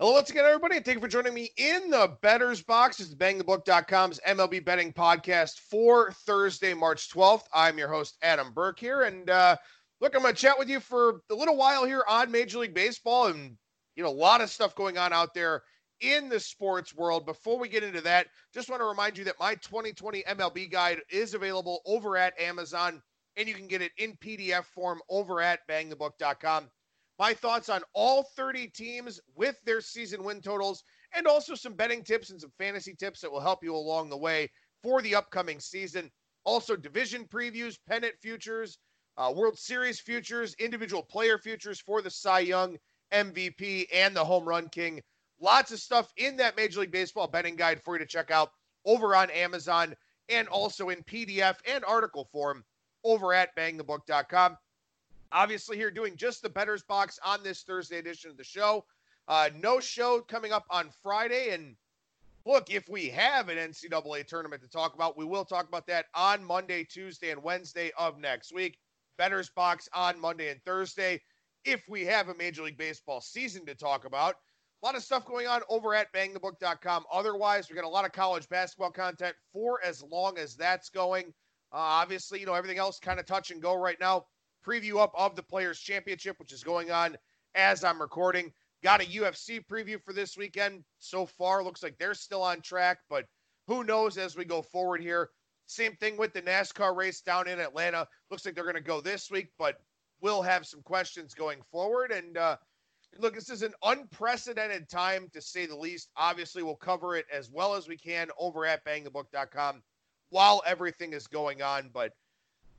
Hello, once again, everybody, thank you for joining me in the Bettor's Box. This is BangTheBook.com's MLB betting podcast for Thursday, March 12th. I'm your host, Adam Burke here. And uh, look, I'm going to chat with you for a little while here on Major League Baseball and, you know, a lot of stuff going on out there in the sports world. Before we get into that, just want to remind you that my 2020 MLB guide is available over at Amazon, and you can get it in PDF form over at BangTheBook.com my thoughts on all 30 teams with their season win totals, and also some betting tips and some fantasy tips that will help you along the way for the upcoming season. Also, division previews, pennant futures, uh, World Series futures, individual player futures for the Cy Young MVP and the Home Run King. Lots of stuff in that Major League Baseball betting guide for you to check out over on Amazon and also in PDF and article form over at bangthebook.com. Obviously, here doing just the Bettor's Box on this Thursday edition of the show. Uh, no show coming up on Friday. And look, if we have an NCAA tournament to talk about, we will talk about that on Monday, Tuesday, and Wednesday of next week. Bettor's Box on Monday and Thursday. If we have a Major League Baseball season to talk about, a lot of stuff going on over at bangthebook.com. Otherwise, we got a lot of college basketball content for as long as that's going. Uh, obviously, you know, everything else kind of touch and go right now preview up of the Players Championship, which is going on as I'm recording. Got a UFC preview for this weekend. So far, looks like they're still on track, but who knows as we go forward here. Same thing with the NASCAR race down in Atlanta. Looks like they're going to go this week, but we'll have some questions going forward. And uh, look, this is an unprecedented time to say the least. Obviously, we'll cover it as well as we can over at bangthebook.com while everything is going on. But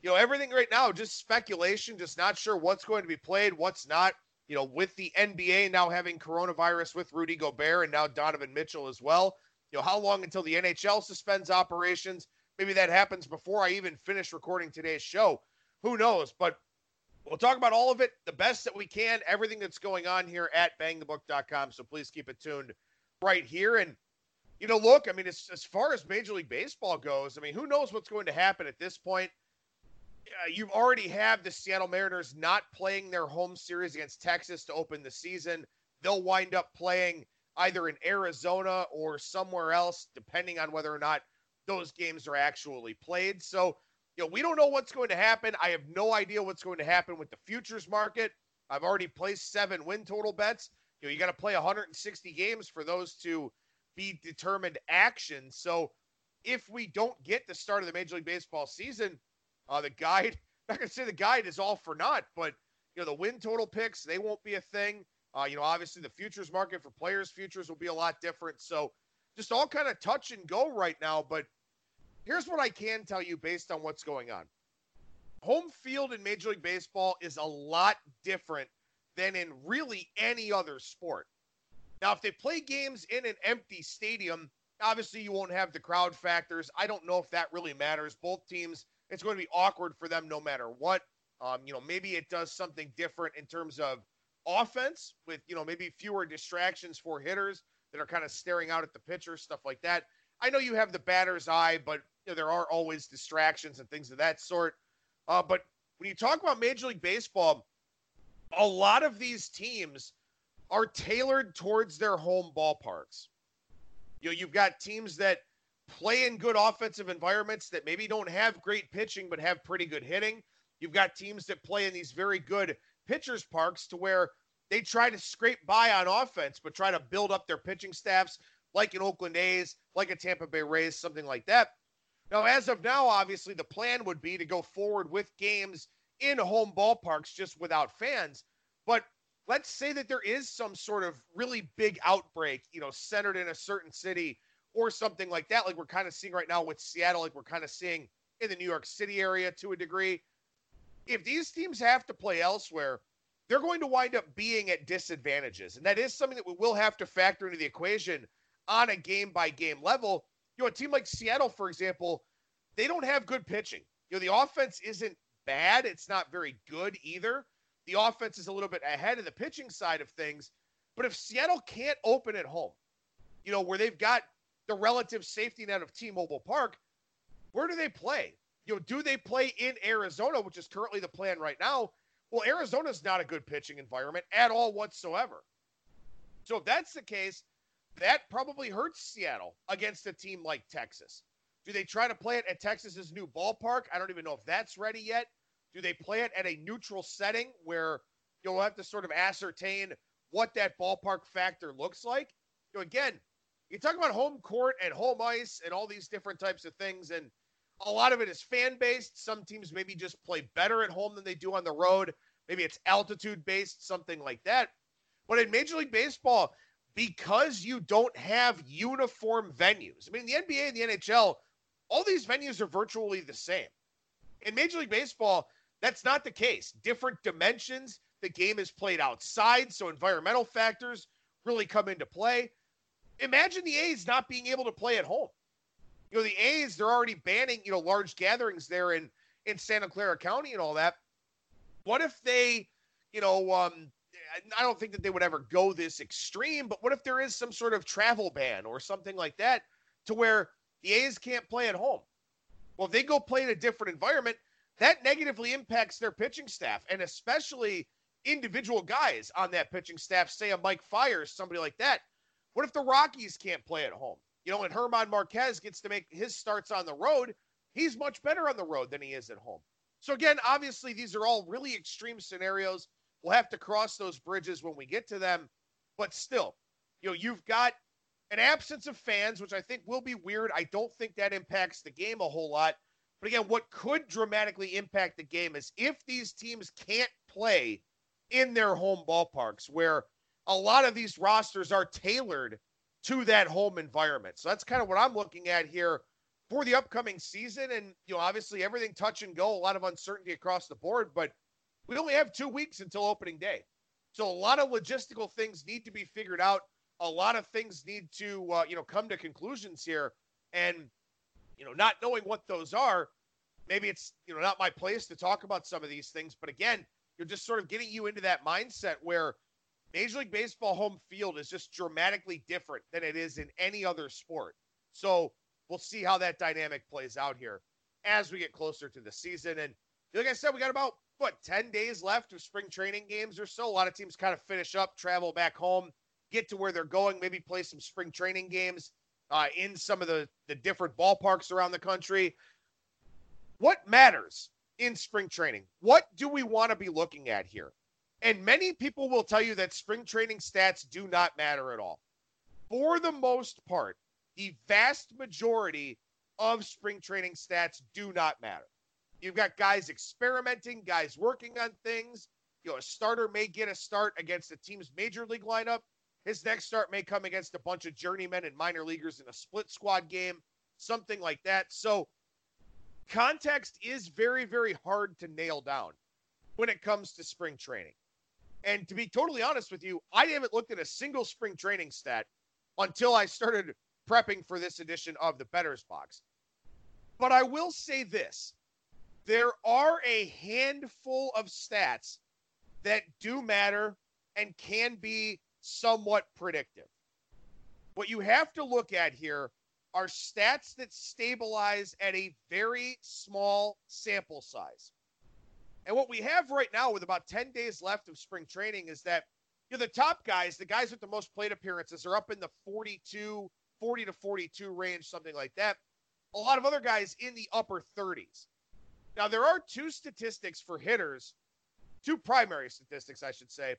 you know, everything right now, just speculation, just not sure what's going to be played, what's not. You know, with the NBA now having coronavirus with Rudy Gobert and now Donovan Mitchell as well. You know, how long until the NHL suspends operations? Maybe that happens before I even finish recording today's show. Who knows? But we'll talk about all of it, the best that we can, everything that's going on here at bangthebook.com. So please keep it tuned right here. And, you know, look, I mean, as, as far as Major League Baseball goes, I mean, who knows what's going to happen at this point? Uh, you've already have the Seattle Mariners not playing their home series against Texas to open the season. They'll wind up playing either in Arizona or somewhere else, depending on whether or not those games are actually played. So, you know, we don't know what's going to happen. I have no idea what's going to happen with the futures market. I've already placed seven win total bets. You know, you got to play 160 games for those to be determined actions. So, if we don't get the start of the Major League Baseball season, uh, the guide, I'm not going to say the guide is all for naught, but you know the win total picks they won't be a thing. Uh, you know, obviously the futures market for players' futures will be a lot different. So just all kind of touch and go right now. But here's what I can tell you based on what's going on. Home field in Major League Baseball is a lot different than in really any other sport. Now, if they play games in an empty stadium, obviously you won't have the crowd factors. I don't know if that really matters. Both teams it's going to be awkward for them no matter what. Um, you know, maybe it does something different in terms of offense with, you know, maybe fewer distractions for hitters that are kind of staring out at the pitcher, stuff like that. I know you have the batter's eye, but you know, there are always distractions and things of that sort. Uh, but when you talk about Major League Baseball, a lot of these teams are tailored towards their home ballparks. You know, you've got teams that play in good offensive environments that maybe don't have great pitching but have pretty good hitting. You've got teams that play in these very good pitchers parks to where they try to scrape by on offense but try to build up their pitching staffs like an Oakland A's, like a Tampa Bay Rays, something like that. Now, as of now, obviously the plan would be to go forward with games in home ballparks just without fans. But let's say that there is some sort of really big outbreak, you know, centered in a certain city or something like that, like we're kind of seeing right now with Seattle, like we're kind of seeing in the New York City area to a degree. If these teams have to play elsewhere, they're going to wind up being at disadvantages. And that is something that we will have to factor into the equation on a game by game level. You know, a team like Seattle, for example, they don't have good pitching. You know, the offense isn't bad, it's not very good either. The offense is a little bit ahead of the pitching side of things. But if Seattle can't open at home, you know, where they've got the relative safety net of T-Mobile Park, where do they play? You know, do they play in Arizona, which is currently the plan right now? Well, Arizona's not a good pitching environment at all whatsoever. So if that's the case, that probably hurts Seattle against a team like Texas. Do they try to play it at Texas's new ballpark? I don't even know if that's ready yet. Do they play it at a neutral setting where you'll have to sort of ascertain what that ballpark factor looks like? You know, again, you talk about home court and home ice and all these different types of things, and a lot of it is fan based. Some teams maybe just play better at home than they do on the road. Maybe it's altitude based, something like that. But in Major League Baseball, because you don't have uniform venues, I mean, the NBA and the NHL, all these venues are virtually the same. In Major League Baseball, that's not the case. Different dimensions. The game is played outside, so environmental factors really come into play. Imagine the A's not being able to play at home. You know, the A's, they're already banning, you know, large gatherings there in, in Santa Clara County and all that. What if they, you know, um, I don't think that they would ever go this extreme, but what if there is some sort of travel ban or something like that to where the A's can't play at home? Well, if they go play in a different environment, that negatively impacts their pitching staff and especially individual guys on that pitching staff, say a Mike Fiers, somebody like that. What if the Rockies can't play at home? You know, and Germán Márquez gets to make his starts on the road. He's much better on the road than he is at home. So, again, obviously, these are all really extreme scenarios. We'll have to cross those bridges when we get to them. But still, you know, you've got an absence of fans, which I think will be weird. I don't think that impacts the game a whole lot. But again, what could dramatically impact the game is if these teams can't play in their home ballparks, where a lot of these rosters are tailored to that home environment. So that's kind of what I'm looking at here for the upcoming season. And, you know, obviously everything touch and go, a lot of uncertainty across the board, but we only have two weeks until opening day. So a lot of logistical things need to be figured out. A lot of things need to, uh, you know, come to conclusions here. And you know, not knowing what those are, maybe it's, you know, not my place to talk about some of these things. But again, you're just sort of getting you into that mindset where Major League Baseball home field is just dramatically different than it is in any other sport. So we'll see how that dynamic plays out here as we get closer to the season. And like I said, we got about what 10 days left of spring training games or so. A lot of teams kind of finish up, travel back home, get to where they're going, maybe play some spring training games uh, in some of the, the different ballparks around the country. What matters in spring training? What do we want to be looking at here? And many people will tell you that spring training stats do not matter at all. For the most part, the vast majority of spring training stats do not matter. You've got guys experimenting, guys working on things. You know, a starter may get a start against a team's major league lineup. His next start may come against a bunch of journeymen and minor leaguers in a split squad game, something like that. So, context is very, very hard to nail down when it comes to spring training. And to be totally honest with you, I haven't looked at a single spring training stat until I started prepping for this edition of the Bettor's Box. But I will say this there are a handful of stats that do matter and can be somewhat predictive. What you have to look at here are stats that stabilize at a very small sample size. And what we have right now, with about 10 days left of spring training, is that you know, the top guys, the guys with the most plate appearances, are up in the 42, 40 to 42 range, something like that. A lot of other guys in the upper 30s. Now, there are two statistics for hitters, two primary statistics, I should say,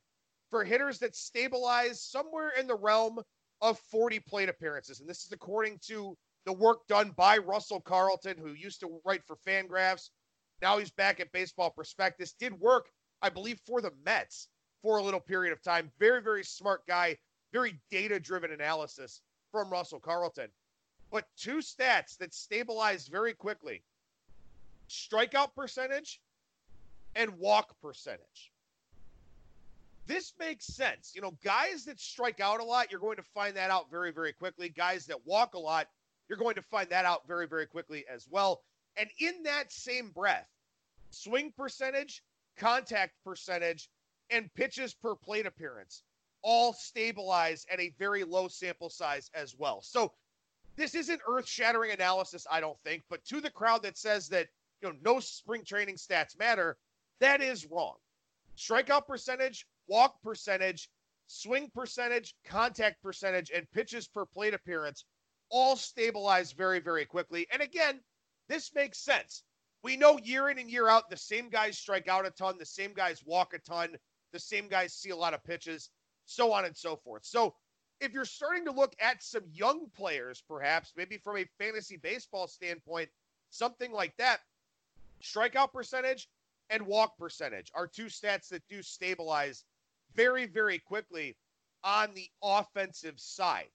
for hitters that stabilize somewhere in the realm of 40 plate appearances. And this is according to the work done by Russell Carleton, who used to write for Fangraphs. Now he's back at Baseball Prospectus. Did work, I believe, for the Mets for a little period of time. Very, very smart guy, very data driven analysis from Russell Carleton. But two stats that stabilize very quickly strikeout percentage and walk percentage this makes sense. You know, guys that strike out a lot, you're going to find that out very, very quickly. Guys that walk a lot, you're going to find that out very, very quickly as well. And in that same breath, swing percentage, contact percentage, and pitches per plate appearance all stabilize at a very low sample size as well. So this isn't earth-shattering analysis, I don't think, but to the crowd that says that you know no spring training stats matter, that is wrong. Strikeout percentage, walk percentage swing percentage, contact percentage, and pitches per plate appearance all stabilize very, very quickly. And again, this makes sense. We know year in and year out, the same guys strike out a ton, the same guys walk a ton, the same guys see a lot of pitches, so on and so forth. So if you're starting to look at some young players, perhaps, maybe from a fantasy baseball standpoint, something like that, strikeout percentage and walk percentage are two stats that do stabilize very, very quickly on the offensive side.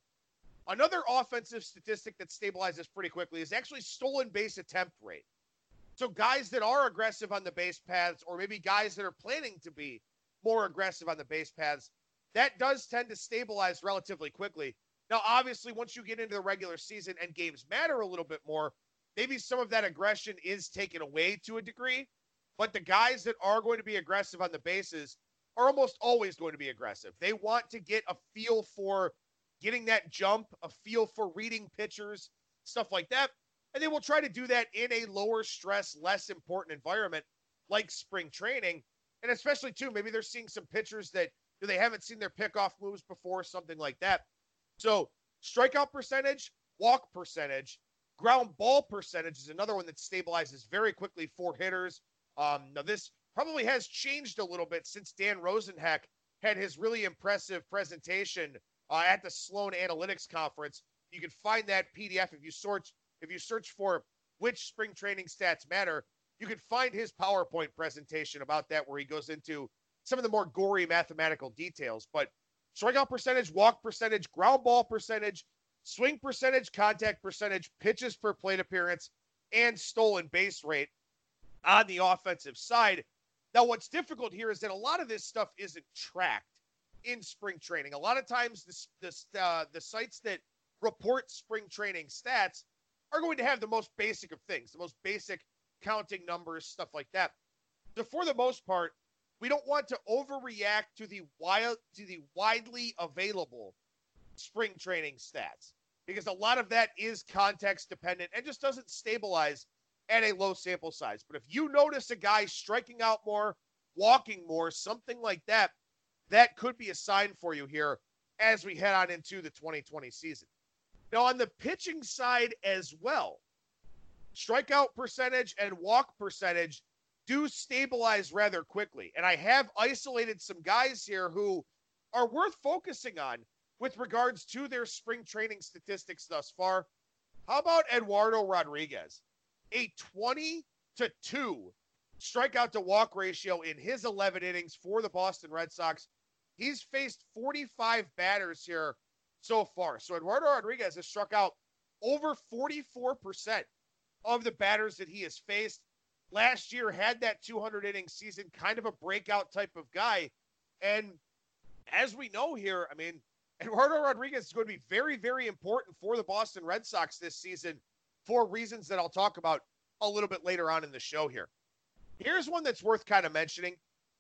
Another offensive statistic that stabilizes pretty quickly is actually stolen base attempt rate. So guys that are aggressive on the base paths, or maybe guys that are planning to be more aggressive on the base paths, that does tend to stabilize relatively quickly. Now, obviously, once you get into the regular season and games matter a little bit more, maybe some of that aggression is taken away to a degree. But the guys that are going to be aggressive on the bases are almost always going to be aggressive. They want to get a feel for getting that jump, a feel for reading pitchers, stuff like that. And they will try to do that in a lower stress, less important environment like spring training. And especially, too, maybe they're seeing some pitchers that they haven't seen their pickoff moves before, something like that. So, strikeout percentage, walk percentage, ground ball percentage is another one that stabilizes very quickly for hitters. Um, now, this probably has changed a little bit since Dan Rosenheck had his really impressive presentation uh, at the Sloan Analytics Conference. You can find that PDF if you search if you search for which spring training stats matter. You can find his PowerPoint presentation about that, where he goes into some of the more gory mathematical details. But strikeout percentage, walk percentage, ground ball percentage, swing percentage, contact percentage, pitches per plate appearance, and stolen base rate on the offensive side. Now, what's difficult here is that a lot of this stuff isn't tracked in spring training. A lot of times, this, this, uh, the sites that report spring training stats are going to have the most basic of things, the most basic counting numbers, stuff like that. So, for the most part, we don't want to overreact to the wild to the widely available spring training stats because a lot of that is context dependent and just doesn't stabilize at a low sample size. But if you notice a guy striking out more, walking more, something like that, that could be a sign for you here as we head on into the 2020 season. Now, on the pitching side as well, strikeout percentage and walk percentage do stabilize rather quickly. And I have isolated some guys here who are worth focusing on with regards to their spring training statistics thus far. How about Eduardo Rodriguez? A 20 to 2 strikeout to walk ratio in his 11 innings for the Boston Red Sox. He's faced 45 batters here so far. So Eduardo Rodriguez has struck out over 44% of the batters that he has faced. Last year had that 200 inning season, kind of a breakout type of guy. And as we know here, I mean, Eduardo Rodriguez is going to be very, very important for the Boston Red Sox this season for reasons that I'll talk about a little bit later on in the show here. Here's one that's worth kind of mentioning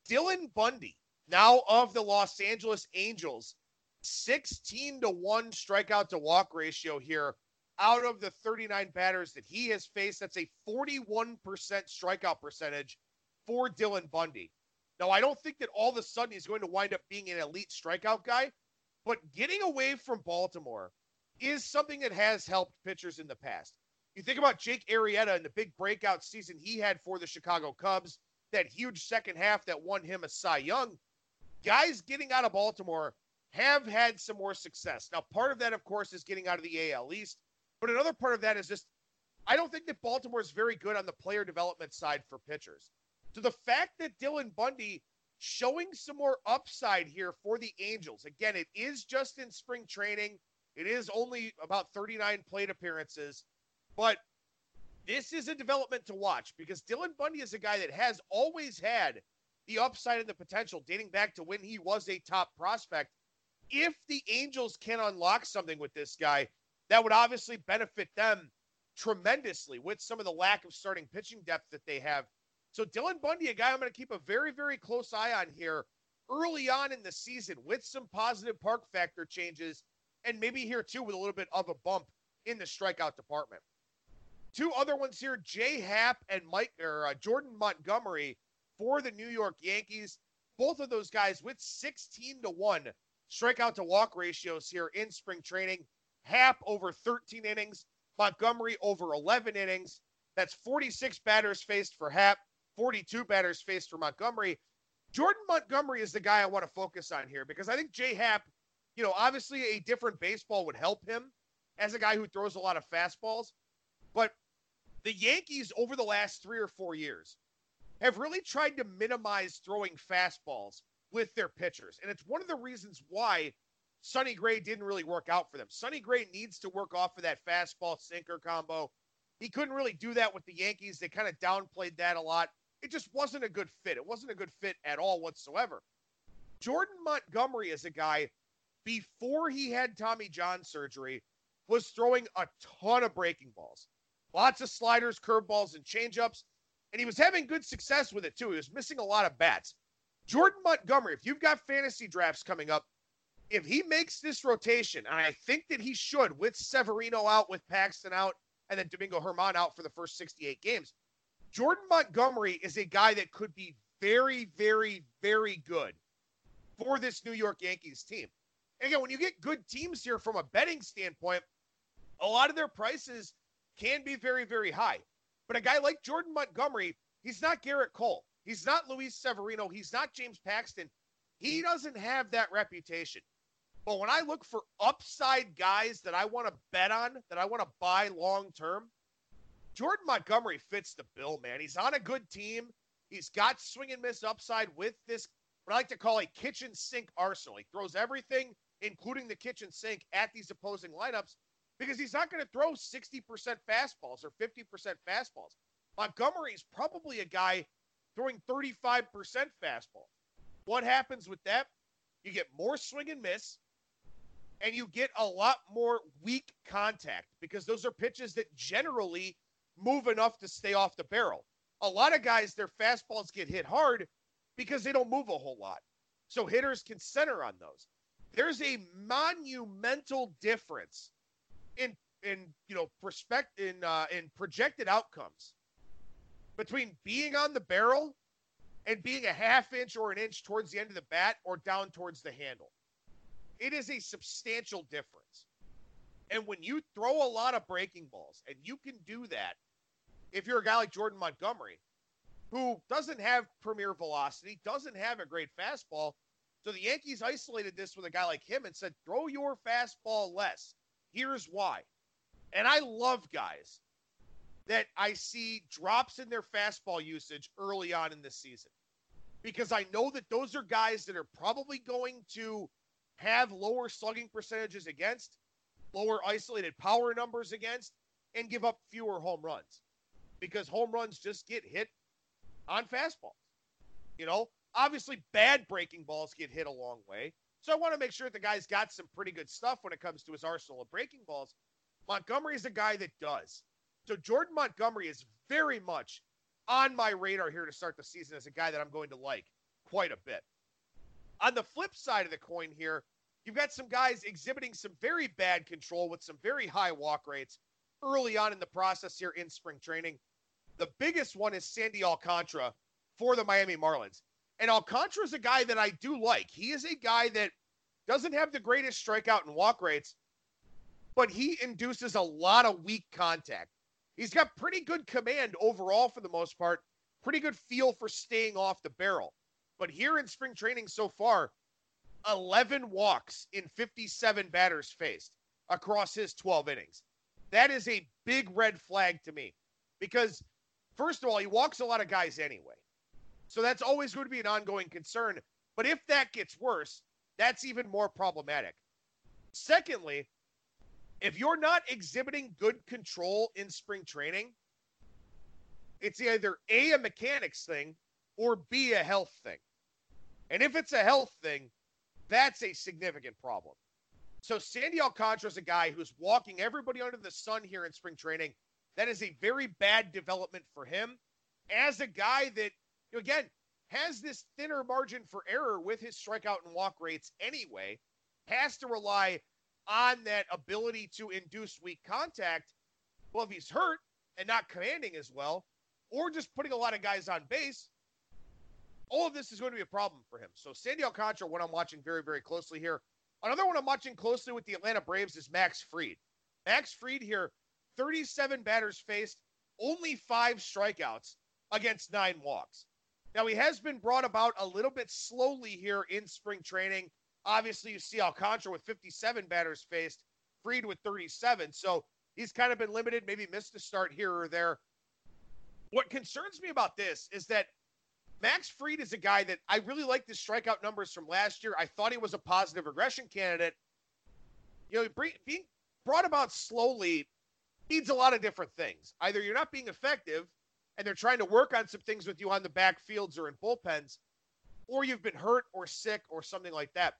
Dylan Bundy, now of the Los Angeles Angels, 16 to 1 strikeout to walk ratio here out of the 39 batters that he has faced. That's a 41% strikeout percentage for Dylan Bundy. Now, I don't think that all of a sudden he's going to wind up being an elite strikeout guy, but getting away from Baltimore is something that has helped pitchers in the past. You think about Jake Arrieta and the big breakout season he had for the Chicago Cubs, that huge second half that won him a Cy Young. Guys getting out of Baltimore have had some more success. Now, part of that, of course, is getting out of the AL East, but another part of that is just I don't think that Baltimore is very good on the player development side for pitchers. So the fact that Dylan Bundy showing some more upside here for the Angels. Again, it is just in spring training. It is only about 39 plate appearances. But this is a development to watch because Dylan Bundy is a guy that has always had the upside and the potential dating back to when he was a top prospect. If the Angels can unlock something with this guy, that would obviously benefit them tremendously with some of the lack of starting pitching depth that they have. So Dylan Bundy, a guy I'm going to keep a very, very close eye on here early on in the season with some positive park factor changes and maybe here too with a little bit of a bump in the strikeout department. Two other ones here: Jay Happ and Mike or uh, Jordan Montgomery for the New York Yankees. Both of those guys with 16 to one strikeout to walk ratios here in spring training. Happ over 13 innings, Montgomery over 11 innings. That's 46 batters faced for Happ, 42 batters faced for Montgomery. Jordan Montgomery is the guy I want to focus on here because I think Jay Happ, you know, obviously a different baseball would help him as a guy who throws a lot of fastballs. But the Yankees over the last three or four years have really tried to minimize throwing fastballs with their pitchers. And it's one of the reasons why Sonny Gray didn't really work out for them. Sonny Gray needs to work off of that fastball sinker combo. He couldn't really do that with the Yankees. They kind of downplayed that a lot. It just wasn't a good fit. It wasn't a good fit at all whatsoever. Jordan Montgomery is a guy before he had Tommy John surgery was throwing a ton of breaking balls. Lots of sliders, curveballs, and changeups. And he was having good success with it too. He was missing a lot of bats. Jordan Montgomery, if you've got fantasy drafts coming up, if he makes this rotation, and I think that he should, with Severino out, with Paxton out, and then Domingo Germán out for the first 68 games, Jordan Montgomery is a guy that could be very, very, very good for this New York Yankees team. And again, when you get good teams here from a betting standpoint, a lot of their prices can be very, very high. But a guy like Jordan Montgomery, he's not Gerrit Cole. He's not Luis Severino. He's not James Paxton. He doesn't have that reputation. But when I look for upside guys that I want to bet on, that I want to buy long term, Jordan Montgomery fits the bill, man. He's on a good team. He's got swing and miss upside with this, what I like to call a kitchen sink arsenal. He throws everything, including the kitchen sink, at these opposing lineups because he's not going to throw 60% fastballs or 50% fastballs. Montgomery is probably a guy throwing 35% fastball. What happens with that? You get more swing and miss, and you get a lot more weak contact because those are pitches that generally move enough to stay off the barrel. A lot of guys, their fastballs get hit hard because they don't move a whole lot. So hitters can center on those. There's a monumental difference in in you know prospect in uh, in projected outcomes between being on the barrel and being a half inch or an inch towards the end of the bat or down towards the handle. It is a substantial difference. And when you throw a lot of breaking balls, and you can do that if you're a guy like Jordan Montgomery, who doesn't have premier velocity, doesn't have a great fastball. So the Yankees isolated this with a guy like him and said, throw your fastball less. Here's why. And I love guys that I see drops in their fastball usage early on in the season because I know that those are guys that are probably going to have lower slugging percentages against, lower isolated power numbers against, and give up fewer home runs because home runs just get hit on fastballs. You know, obviously bad breaking balls get hit a long way. So I want to make sure the guy's got some pretty good stuff when it comes to his arsenal of breaking balls. Montgomery is a guy that does. So Jordan Montgomery is very much on my radar here to start the season as a guy that I'm going to like quite a bit. On the flip side of the coin here, you've got some guys exhibiting some very bad control with some very high walk rates early on in the process here in spring training. The biggest one is Sandy Alcantara for the Miami Marlins. And Alcantara is a guy that I do like. He is a guy that doesn't have the greatest strikeout and walk rates, but he induces a lot of weak contact. He's got pretty good command overall for the most part, pretty good feel for staying off the barrel. But here in spring training so far, 11 walks in 57 batters faced across his 12 innings. That is a big red flag to me because, first of all, he walks a lot of guys anyway. So that's always going to be an ongoing concern. But if that gets worse, that's even more problematic. Secondly, if you're not exhibiting good control in spring training, it's either A, a mechanics thing, or B, a health thing. And if it's a health thing, that's a significant problem. So Sandy Alcantara is a guy who's walking everybody under the sun here in spring training. That is a very bad development for him as a guy that, know, again, has this thinner margin for error with his strikeout and walk rates anyway, has to rely on that ability to induce weak contact. Well, if he's hurt and not commanding as well, or just putting a lot of guys on base, all of this is going to be a problem for him. So Sandy Alcantara, what I'm watching very, very closely here, Another one I'm watching closely with the Atlanta Braves is Max Fried. Max Fried here, 37 batters faced, only five strikeouts against nine walks. Now, he has been brought about a little bit slowly here in spring training. Obviously, you see Alcantara with 57 batters faced, Fried with 37. So he's kind of been limited, maybe missed a start here or there. What concerns me about this is that Max Fried is a guy that I really like the strikeout numbers from last year. I thought he was a positive regression candidate. You know, being brought about slowly means a lot of different things. Either you're not being effective and they're trying to work on some things with you on the backfields or in bullpens, or you've been hurt or sick or something like that.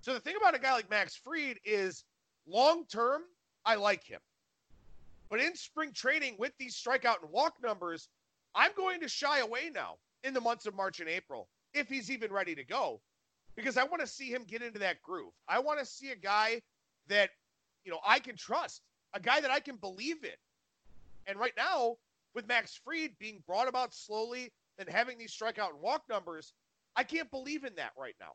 So the thing about a guy like Max Fried is long term, I like him. But in spring training with these strikeout and walk numbers, I'm going to shy away now in the months of March and April if he's even ready to go because I want to see him get into that groove. I want to see a guy that, you know, I can trust, a guy that I can believe in. And right now, with Max Fried being brought about slowly and having these strikeout and walk numbers, I can't believe in that right now.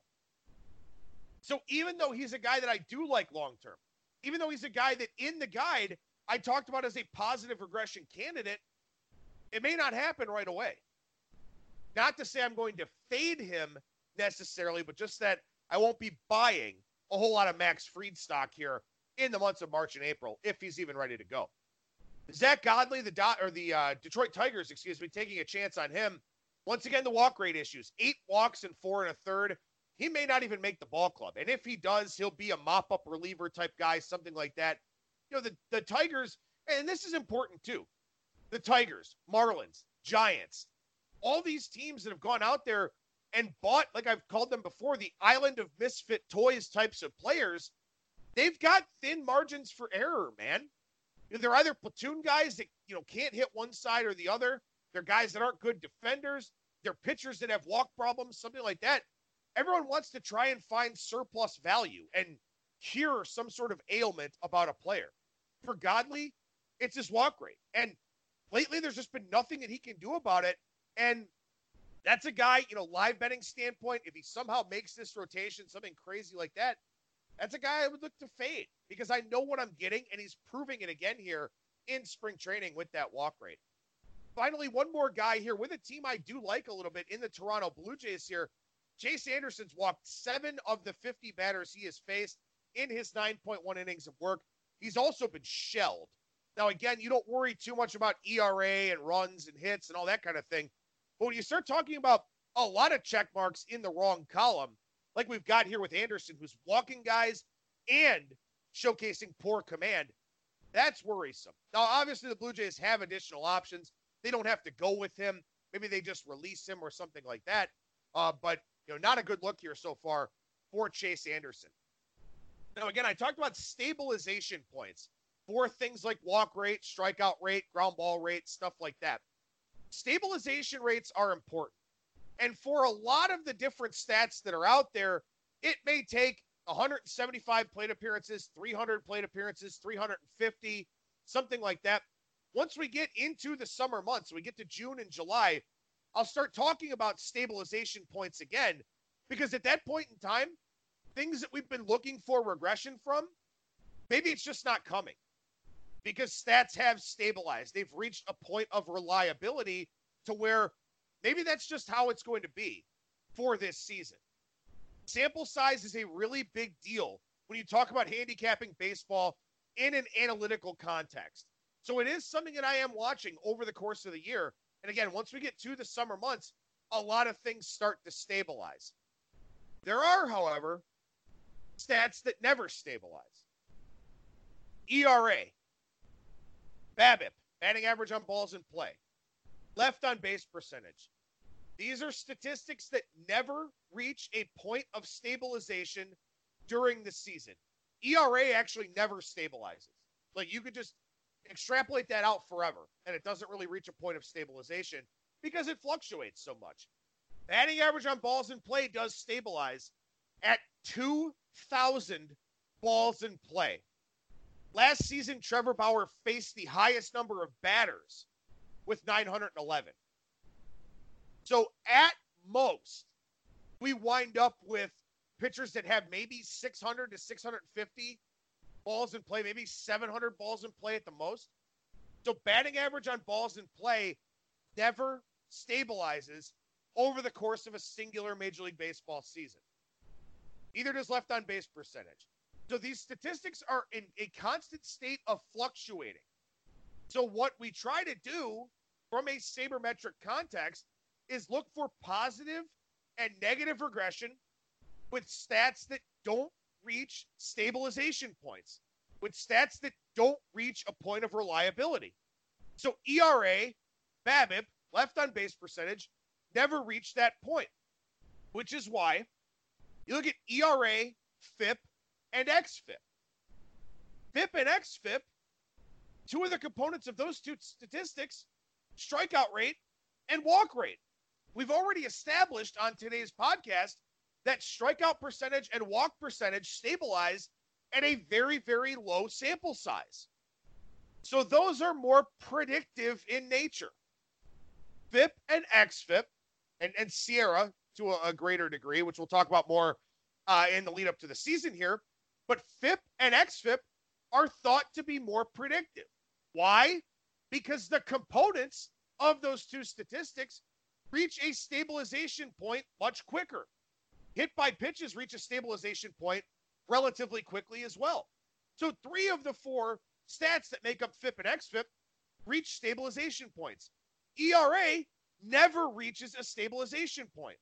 So even though he's a guy that I do like long term, even though he's a guy that in the guide I talked about as a positive regression candidate, it may not happen right away. Not to say I'm going to fade him necessarily, but just that I won't be buying a whole lot of Max Fried stock here in the months of March and April if he's even ready to go. Zack Godley, the dot or the uh, Detroit Tigers, excuse me, taking a chance on him. Once again, the walk rate issues: eight walks and four and a third. He may not even make the ball club, and if he does, he'll be a mop-up reliever type guy, something like that. You know, the the Tigers, and this is important too. The Tigers, Marlins, Giants, all these teams that have gone out there and bought, like I've called them before, the island of misfit toys types of players, they've got thin margins for error, man. They're either platoon guys that, you know, can't hit one side or the other. They're guys that aren't good defenders. They're pitchers that have walk problems, something like that. Everyone wants to try and find surplus value and cure some sort of ailment about a player. For Godley, it's his walk rate. And lately, there's just been nothing that he can do about it. And that's a guy, you know, live betting standpoint, if he somehow makes this rotation, something crazy like that, that's a guy I would look to fade because I know what I'm getting, and he's proving it again here in spring training with that walk rate. Finally, one more guy here with a team I do like a little bit in the Toronto Blue Jays here. Chase Anderson's walked seven of the 50 batters he has faced in his 9.1 innings of work. He's also been shelled. Now, again, you don't worry too much about ERA and runs and hits and all that kind of thing but when you start talking about a lot of check marks in the wrong column, like we've got here with Anderson, who's walking guys and showcasing poor command, that's worrisome. Now, obviously, the Blue Jays have additional options. They don't have to go with him. Maybe they just release him or something like that. Uh, but you know, not a good look here so far for Chase Anderson. Now, again, I talked about stabilization points for things like walk rate, strikeout rate, ground ball rate, stuff like that stabilization rates are important. And for a lot of the different stats that are out there, it may take 175 plate appearances, 300 plate appearances, 350, something like that. Once we get into the summer months, we get to June and July, I'll start talking about stabilization points again because at that point in time, things that we've been looking for regression from, maybe it's just not coming because stats have stabilized. They've reached a point of reliability to where maybe that's just how it's going to be for this season. Sample size is a really big deal when you talk about handicapping baseball in an analytical context. So it is something that I am watching over the course of the year. And again, once we get to the summer months, a lot of things start to stabilize. There are, however, stats that never stabilize. ERA, BABIP, batting average on balls in play, left on base percentage. These are statistics that never reach a point of stabilization during the season. ERA actually never stabilizes. Like you could just extrapolate that out forever, and it doesn't really reach a point of stabilization because it fluctuates so much. Batting average on balls in play does stabilize at 2,000 balls in play. Last season, Trevor Bauer faced the highest number of batters with 911. So at most, we wind up with pitchers that have maybe 600 to 650 balls in play, maybe 700 balls in play at the most. So batting average on balls in play never stabilizes over the course of a singular Major League Baseball season. Neither does left on base percentage. So these statistics are in a constant state of fluctuating. So what we try to do from a sabermetric context is look for positive and negative regression with stats that don't reach stabilization points, with stats that don't reach a point of reliability. So ERA, BABIP, left on base percentage, never reached that point, which is why you look at ERA, FIP, and XFIP. FIP and XFIP, two of the components of those two statistics, strikeout rate and walk rate. We've already established on today's podcast that strikeout percentage and walk percentage stabilize at a very, very low sample size. So those are more predictive in nature. FIP and XFIP and, and SIERA to a, a greater degree, which we'll talk about more uh, in the lead up to the season here. But FIP and XFIP are thought to be more predictive. Why? Because the components of those two statistics reach a stabilization point much quicker. Hit by pitches reach a stabilization point relatively quickly as well. So, three of the four stats that make up FIP and XFIP reach stabilization points. ERA never reaches a stabilization point.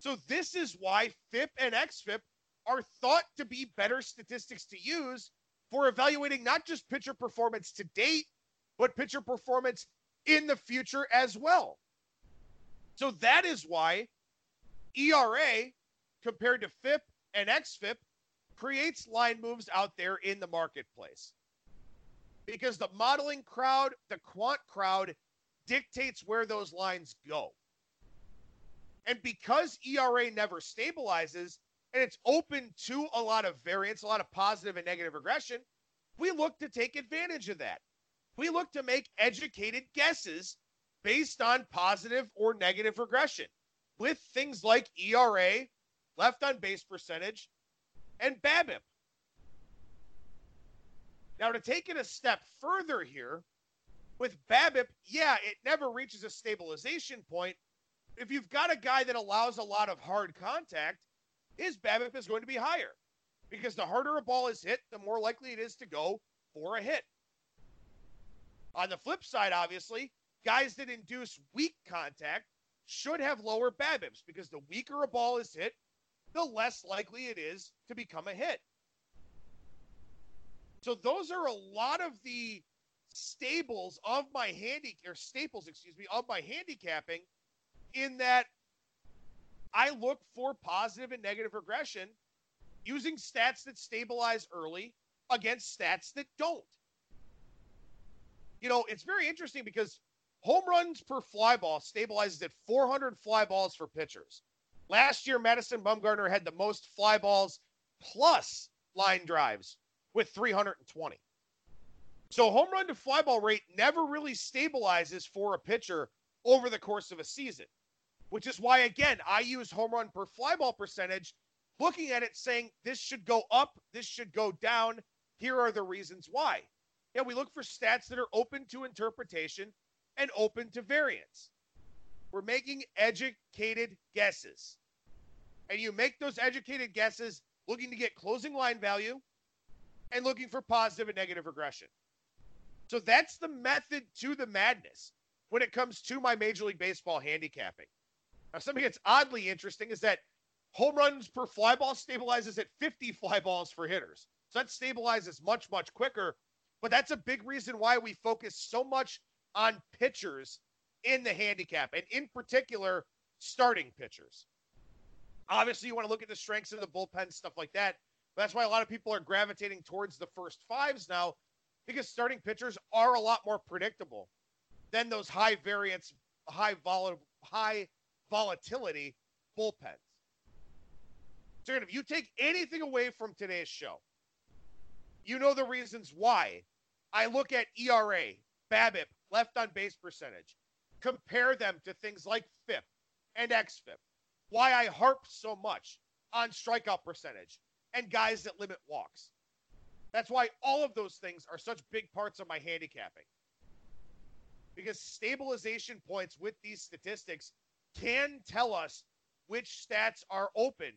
So, this is why FIP and XFIP are thought to be better statistics to use for evaluating not just pitcher performance to date, but pitcher performance in the future as well. So that is why ERA compared to FIP and XFIP creates line moves out there in the marketplace. Because the modeling crowd, the quant crowd dictates where those lines go. And because ERA never stabilizes and it's open to a lot of variance, a lot of positive and negative regression, we look to take advantage of that. We look to make educated guesses based on positive or negative regression with things like ERA, left on base percentage, and BABIP. Now, to take it a step further here, with BABIP, yeah, it never reaches a stabilization point. If you've got a guy that allows a lot of hard contact, his BABIP is going to be higher because the harder a ball is hit, the more likely it is to go for a hit. On the flip side, obviously, guys that induce weak contact should have lower BABIPs because the weaker a ball is hit, the less likely it is to become a hit. So those are a lot of the stables of my handy or staples, excuse me, of my handicapping in that I look for positive and negative regression using stats that stabilize early against stats that don't. You know, it's very interesting because home runs per fly ball stabilizes at 400 fly balls for pitchers. Last year, Madison Bumgarner had the most fly balls plus line drives with 320. So home run to fly ball rate never really stabilizes for a pitcher over the course of a season, which is why, again, I use home run per fly ball percentage, looking at it saying this should go up, this should go down. Here are the reasons why. Yeah, we look for stats that are open to interpretation and open to variance. We're making educated guesses. And you make those educated guesses looking to get closing line value and looking for positive and negative regression. So that's the method to the madness when it comes to my Major League Baseball handicapping. Now, something that's oddly interesting is that home runs per fly ball stabilizes at 50 fly balls for hitters. So that stabilizes much, much quicker. But that's a big reason why we focus so much on pitchers in the handicap, and in particular, starting pitchers. Obviously, you want to look at the strengths of the bullpen, stuff like that. But that's why a lot of people are gravitating towards the first fives now, because starting pitchers are a lot more predictable than those high variance, high vol- high volatility bullpens. So if you take anything away from today's show, you know the reasons why I look at ERA, BABIP, left on base percentage, compare them to things like FIP and XFIP. Why I harp so much on strikeout percentage and guys that limit walks. That's why all of those things are such big parts of my handicapping. Because stabilization points with these statistics can tell us which stats are open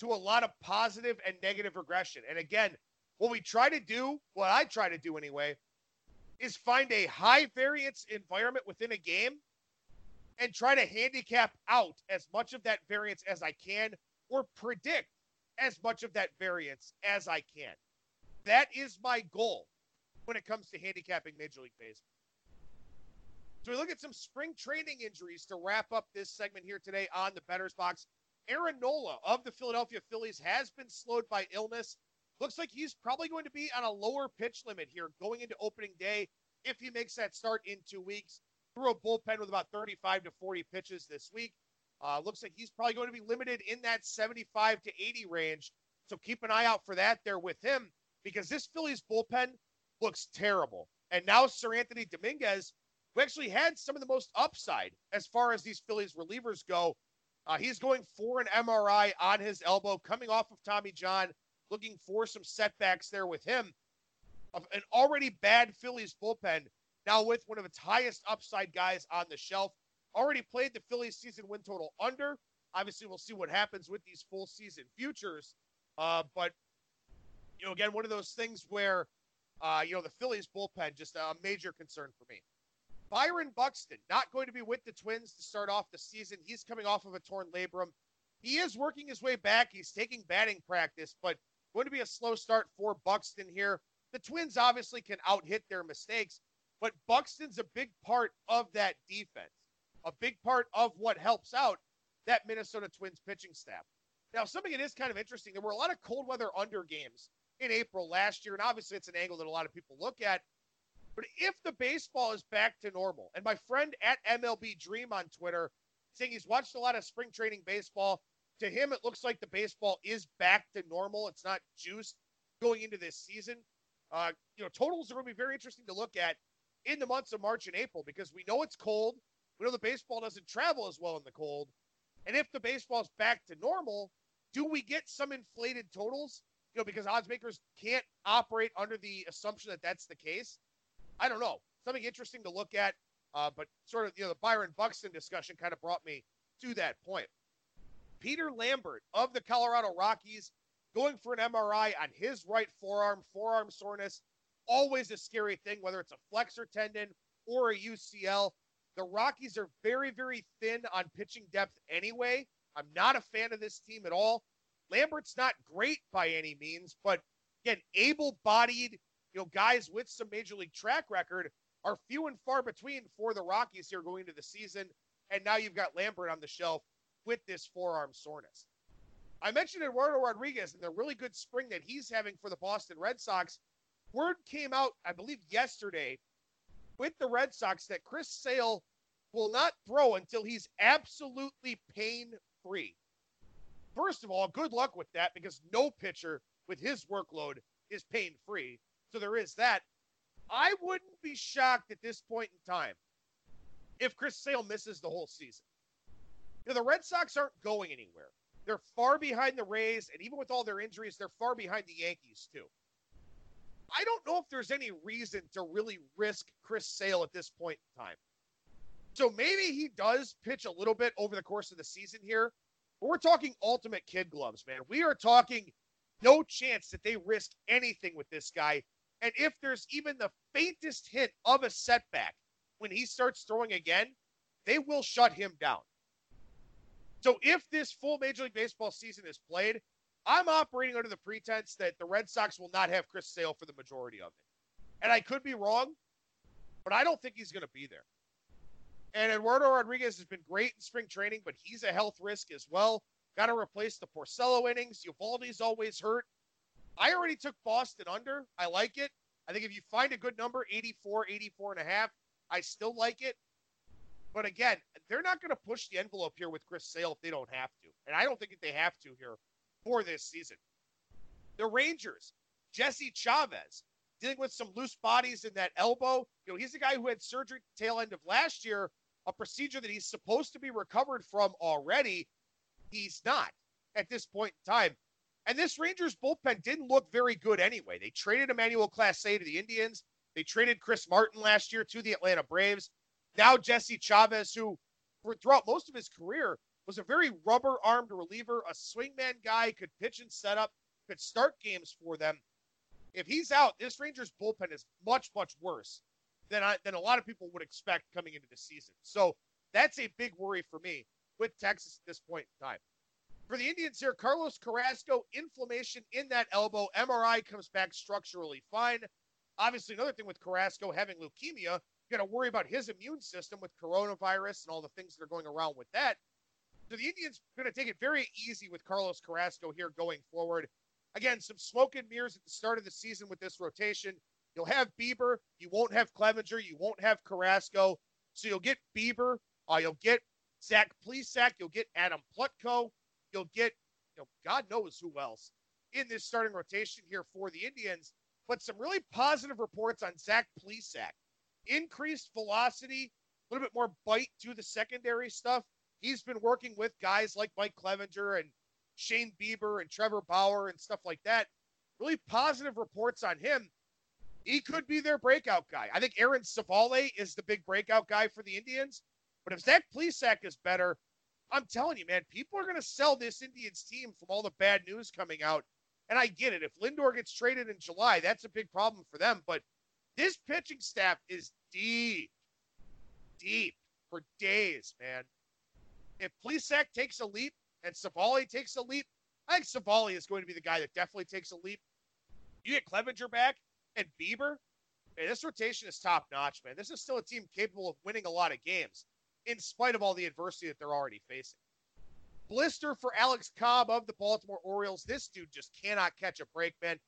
to a lot of positive and negative regression. And again, what we try to do, what I try to do anyway, is find a high variance environment within a game and try to handicap out as much of that variance as I can or predict as much of that variance as I can. That is my goal when it comes to handicapping Major League Baseball. So we look at some spring training injuries to wrap up this segment here today on the Bettor's Box. Aaron Nola of the Philadelphia Phillies has been slowed by illness. Looks like he's probably going to be on a lower pitch limit here going into opening day if he makes that start in two weeks. Threw a bullpen with about 35 to 40 pitches this week. Uh, looks like he's probably going to be limited in that 75 to 80 range. So keep an eye out for that there with him because this Phillies bullpen looks terrible. And now Seranthony Dominguez, who actually had some of the most upside as far as these Phillies relievers go, uh, he's going for an MRI on his elbow, coming off of Tommy John, looking for some setbacks there with him. Of an already bad Phillies bullpen, now with one of its highest upside guys on the shelf. Already played the Phillies season win total under. Obviously, we'll see what happens with these full season futures. Uh, but, you know, again, one of those things where, uh, you know, the Phillies bullpen, just a major concern for me. Byron Buxton, not going to be with the Twins to start off the season. He's coming off of a torn labrum. He is working his way back. He's taking batting practice, but going to be a slow start for Buxton here. The Twins obviously can out hit their mistakes, but Buxton's a big part of that defense, a big part of what helps out that Minnesota Twins pitching staff. Now, something that is kind of interesting, there were a lot of cold weather under games in April last year, and obviously it's an angle that a lot of people look at. But if the baseball is back to normal, and my friend at MLB Dream on Twitter saying he's watched a lot of spring training baseball, to him it looks like the baseball is back to normal. It's not juiced going into this season. Uh, you know, totals are going to be very interesting to look at in the months of March and April because we know it's cold. We know the baseball doesn't travel as well in the cold. And if the baseball is back to normal, do we get some inflated totals? You know, because odds makers can't operate under the assumption that that's the case. I don't know. Something interesting to look at. Uh, but sort of, you know, the Byron Buxton discussion kind of brought me to that point. Peter Lambert of the Colorado Rockies going for an MRI on his right forearm, forearm soreness. Always a scary thing, whether it's a flexor tendon or a UCL. The Rockies are very, very thin on pitching depth anyway. I'm not a fan of this team at all. Lambert's not great by any means, but again, able bodied, know, guys with some major league track record are few and far between for the Rockies here going into the season. And now you've got Lambert on the shelf with this forearm soreness. I mentioned Eduardo Rodriguez and the really good spring that he's having for the Boston Red Sox. Word came out, I believe, yesterday with the Red Sox that Chris Sale will not throw until he's absolutely pain free. First of all, good luck with that because no pitcher with his workload is pain free. So there is that. I wouldn't be shocked at this point in time if Chris Sale misses the whole season. You know, the Red Sox aren't going anywhere. They're far behind the Rays, and even with all their injuries, they're far behind the Yankees, too. I don't know if there's any reason to really risk Chris Sale at this point in time. So maybe he does pitch a little bit over the course of the season here. But we're talking ultimate kid gloves, man. We are talking no chance that they risk anything with this guy and if there's even the faintest hint of a setback when he starts throwing again, they will shut him down. So if this full Major League Baseball season is played, I'm operating under the pretense that the Red Sox will not have Chris Sale for the majority of it. And I could be wrong, but I don't think he's going to be there. And Eduardo Rodriguez has been great in spring training, but he's a health risk as well. Got to replace the Porcello innings. Eovaldi's always hurt. I already took Boston under. I like it. I think if you find a good number, 84, 84 and a half, I still like it. But again, they're not going to push the envelope here with Chris Sale if they don't have to. And I don't think that they have to here for this season. The Rangers, Jesse Chavez, dealing with some loose bodies in that elbow. You know, he's a guy who had surgery tail end of last year, a procedure that he's supposed to be recovered from already. He's not. at this point in time. And this Rangers bullpen didn't look very good anyway. They traded Emmanuel Class Clase to the Indians. They traded Chris Martin last year to the Atlanta Braves. Now Jesse Chavez, who throughout most of his career was a very rubber-armed reliever, a swingman guy, could pitch and set up, could start games for them. If he's out, this Rangers bullpen is much, much worse than I, than a lot of people would expect coming into the season. So that's a big worry for me with Texas at this point in time. For the Indians here, Carlos Carrasco, inflammation in that elbow. MRI comes back structurally fine. Obviously, another thing with Carrasco having leukemia, you got to worry about his immune system with coronavirus and all the things that are going around with that. So the Indians are going to take it very easy with Carlos Carrasco here going forward. Again, some smoke and mirrors at the start of the season with this rotation. You'll have Bieber. You won't have Clevinger. You won't have Carrasco. So you'll get Bieber. Uh, you'll get Zach Plesac. You'll get Adam Plutko. You'll get, you know, God knows who else in this starting rotation here for the Indians. But some really positive reports on Zach Plesac. Increased velocity, a little bit more bite to the secondary stuff. He's been working with guys like Mike Clevinger and Shane Bieber and Trevor Bauer and stuff like that. Really positive reports on him. He could be their breakout guy. I think Aaron Civale is the big breakout guy for the Indians. But if Zach Plesac is better, I'm telling you, man, people are going to sell this Indians team from all the bad news coming out. And I get it. If Lindor gets traded in July, that's a big problem for them. But this pitching staff is deep, deep for days, man. If Plesac takes a leap, and Civale takes a leap, I think Civale is going to be the guy that definitely takes a leap. You get Clevinger back and Bieber. Man, this rotation is top notch, man. This is still a team capable of winning a lot of games, in spite of all the adversity that they're already facing. Blister for Alex Cobb of the Baltimore Orioles. This dude just cannot catch a break, man.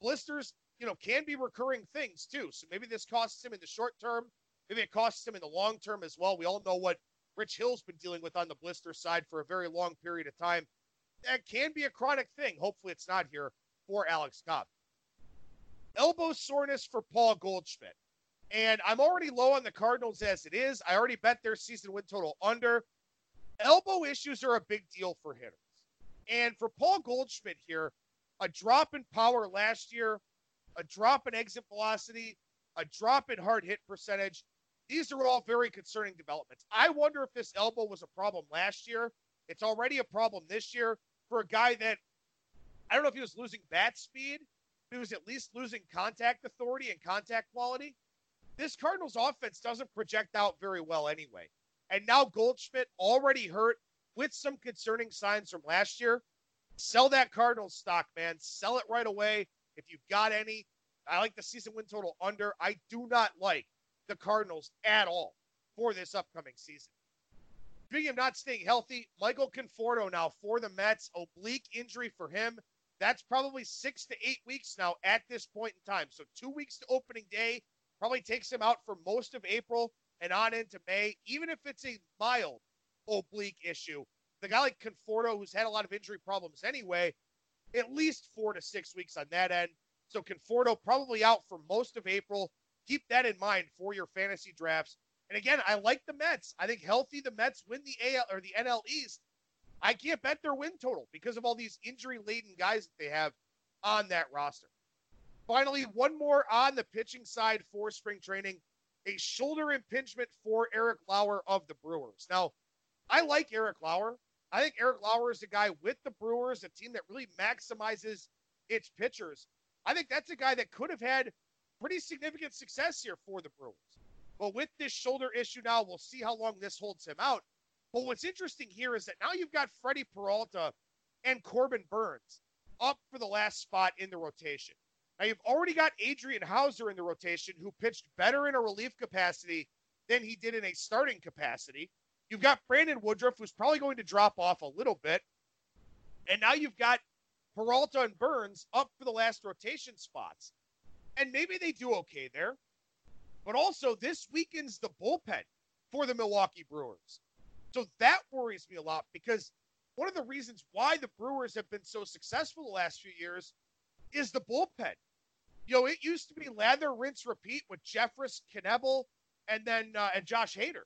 Blisters, you know, can be recurring things too. So maybe this costs him in the short term. Maybe it costs him in the long term as well. We all know what Rich Hill's been dealing with on the blister side for a very long period of time. That can be a chronic thing. Hopefully, it's not here for Alex Cobb. Elbow soreness for Paul Goldschmidt. And I'm already low on the Cardinals as it is. I already bet their season win total under. Elbow issues are a big deal for hitters. And for Paul Goldschmidt here, a drop in power last year, a drop in exit velocity, a drop in hard hit percentage, these are all very concerning developments. I wonder if this elbow was a problem last year. It's already a problem this year for a guy that I don't know if he was losing bat speed, he was at least losing contact authority and contact quality. This Cardinals offense doesn't project out very well anyway. And now Goldschmidt already hurt with some concerning signs from last year. Sell that Cardinals stock, man. Sell it right away if you've got any. I like the season win total under. I do not like the Cardinals at all for this upcoming season. Speaking of not staying healthy, Michael Conforto now for the Mets, oblique injury for him. That's probably six to eight weeks now at this point in time. So two weeks to opening day probably takes him out for most of April and on into May, even if it's a mild oblique issue. The guy like Conforto, who's had a lot of injury problems anyway, at least four to six weeks on that end. So Conforto probably out for most of April keep that in mind for your fantasy drafts. And again, I like the Mets. I think healthy the Mets win the AL or the NL East. I can't bet their win total because of all these injury laden guys that they have on that roster. Finally, one more on the pitching side for spring training a shoulder impingement for Eric Lauer of the Brewers. Now, I like Eric Lauer. I think Eric Lauer is a guy with the Brewers, a team that really maximizes its pitchers. I think that's a guy that could have had pretty significant success here for the Brewers. But with this shoulder issue now, we'll see how long this holds him out. But what's interesting here is that now you've got Freddie Peralta and Corbin Burnes up for the last spot in the rotation. Now you've already got Adrian Houser in the rotation who pitched better in a relief capacity than he did in a starting capacity. You've got Brandon Woodruff, who's probably going to drop off a little bit. And now you've got Peralta and Burnes up for the last rotation spots and maybe they do okay there. But also, this weakens the bullpen for the Milwaukee Brewers. So that worries me a lot because one of the reasons why the Brewers have been so successful the last few years is the bullpen. Know, it used to be lather, rinse, repeat with Jeffress, Knebel, and then uh, and Josh Hader,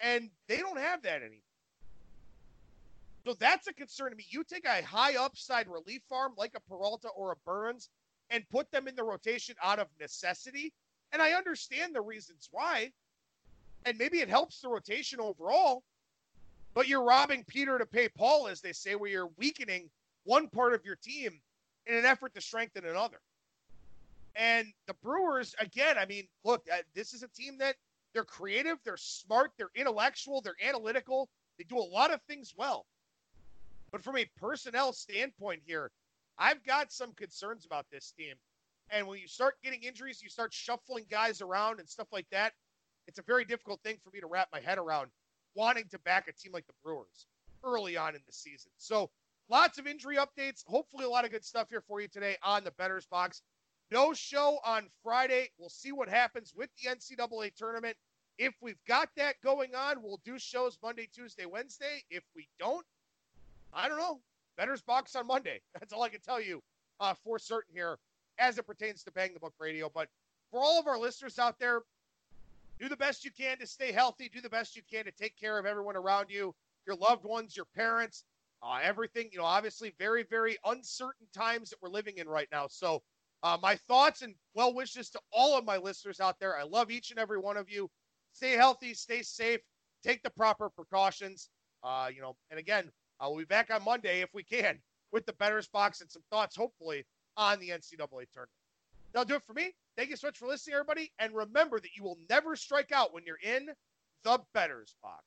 and they don't have that anymore. So that's a concern to me. You take a high upside relief farm like a Peralta or a Burnes and put them in the rotation out of necessity. And I understand the reasons why. And maybe it helps the rotation overall. But you're robbing Peter to pay Paul, as they say, where you're weakening one part of your team in an effort to strengthen another. And the Brewers, again, I mean, look, uh, this is a team that they're creative, they're smart, they're intellectual, they're analytical, they do a lot of things well. But from a personnel standpoint here, I've got some concerns about this team. And when you start getting injuries, you start shuffling guys around and stuff like that. It's a very difficult thing for me to wrap my head around wanting to back a team like the Brewers early on in the season. So lots of injury updates. Hopefully, a lot of good stuff here for you today on the Bettor's Box. No show on Friday. We'll see what happens with the NCAA tournament. If we've got that going on, we'll do shows Monday, Tuesday, Wednesday. If we don't, I don't know. Bettor's Box on Monday. That's all I can tell you uh, for certain here as it pertains to Bang the Book Radio. But for all of our listeners out there, do the best you can to stay healthy. Do the best you can to take care of everyone around you, your loved ones, your parents, uh, everything. You know, obviously, very, very uncertain times that we're living in right now. So, uh, my thoughts and well wishes to all of my listeners out there. I love each and every one of you. Stay healthy, stay safe, take the proper precautions. Uh, you know, and again, I will be back on Monday if we can with the Bettor's Box and some thoughts, hopefully, on the NCAA tournament. That'll do it for me. Thank you so much for listening, everybody. And remember that you will never strike out when you're in the Bettor's Box.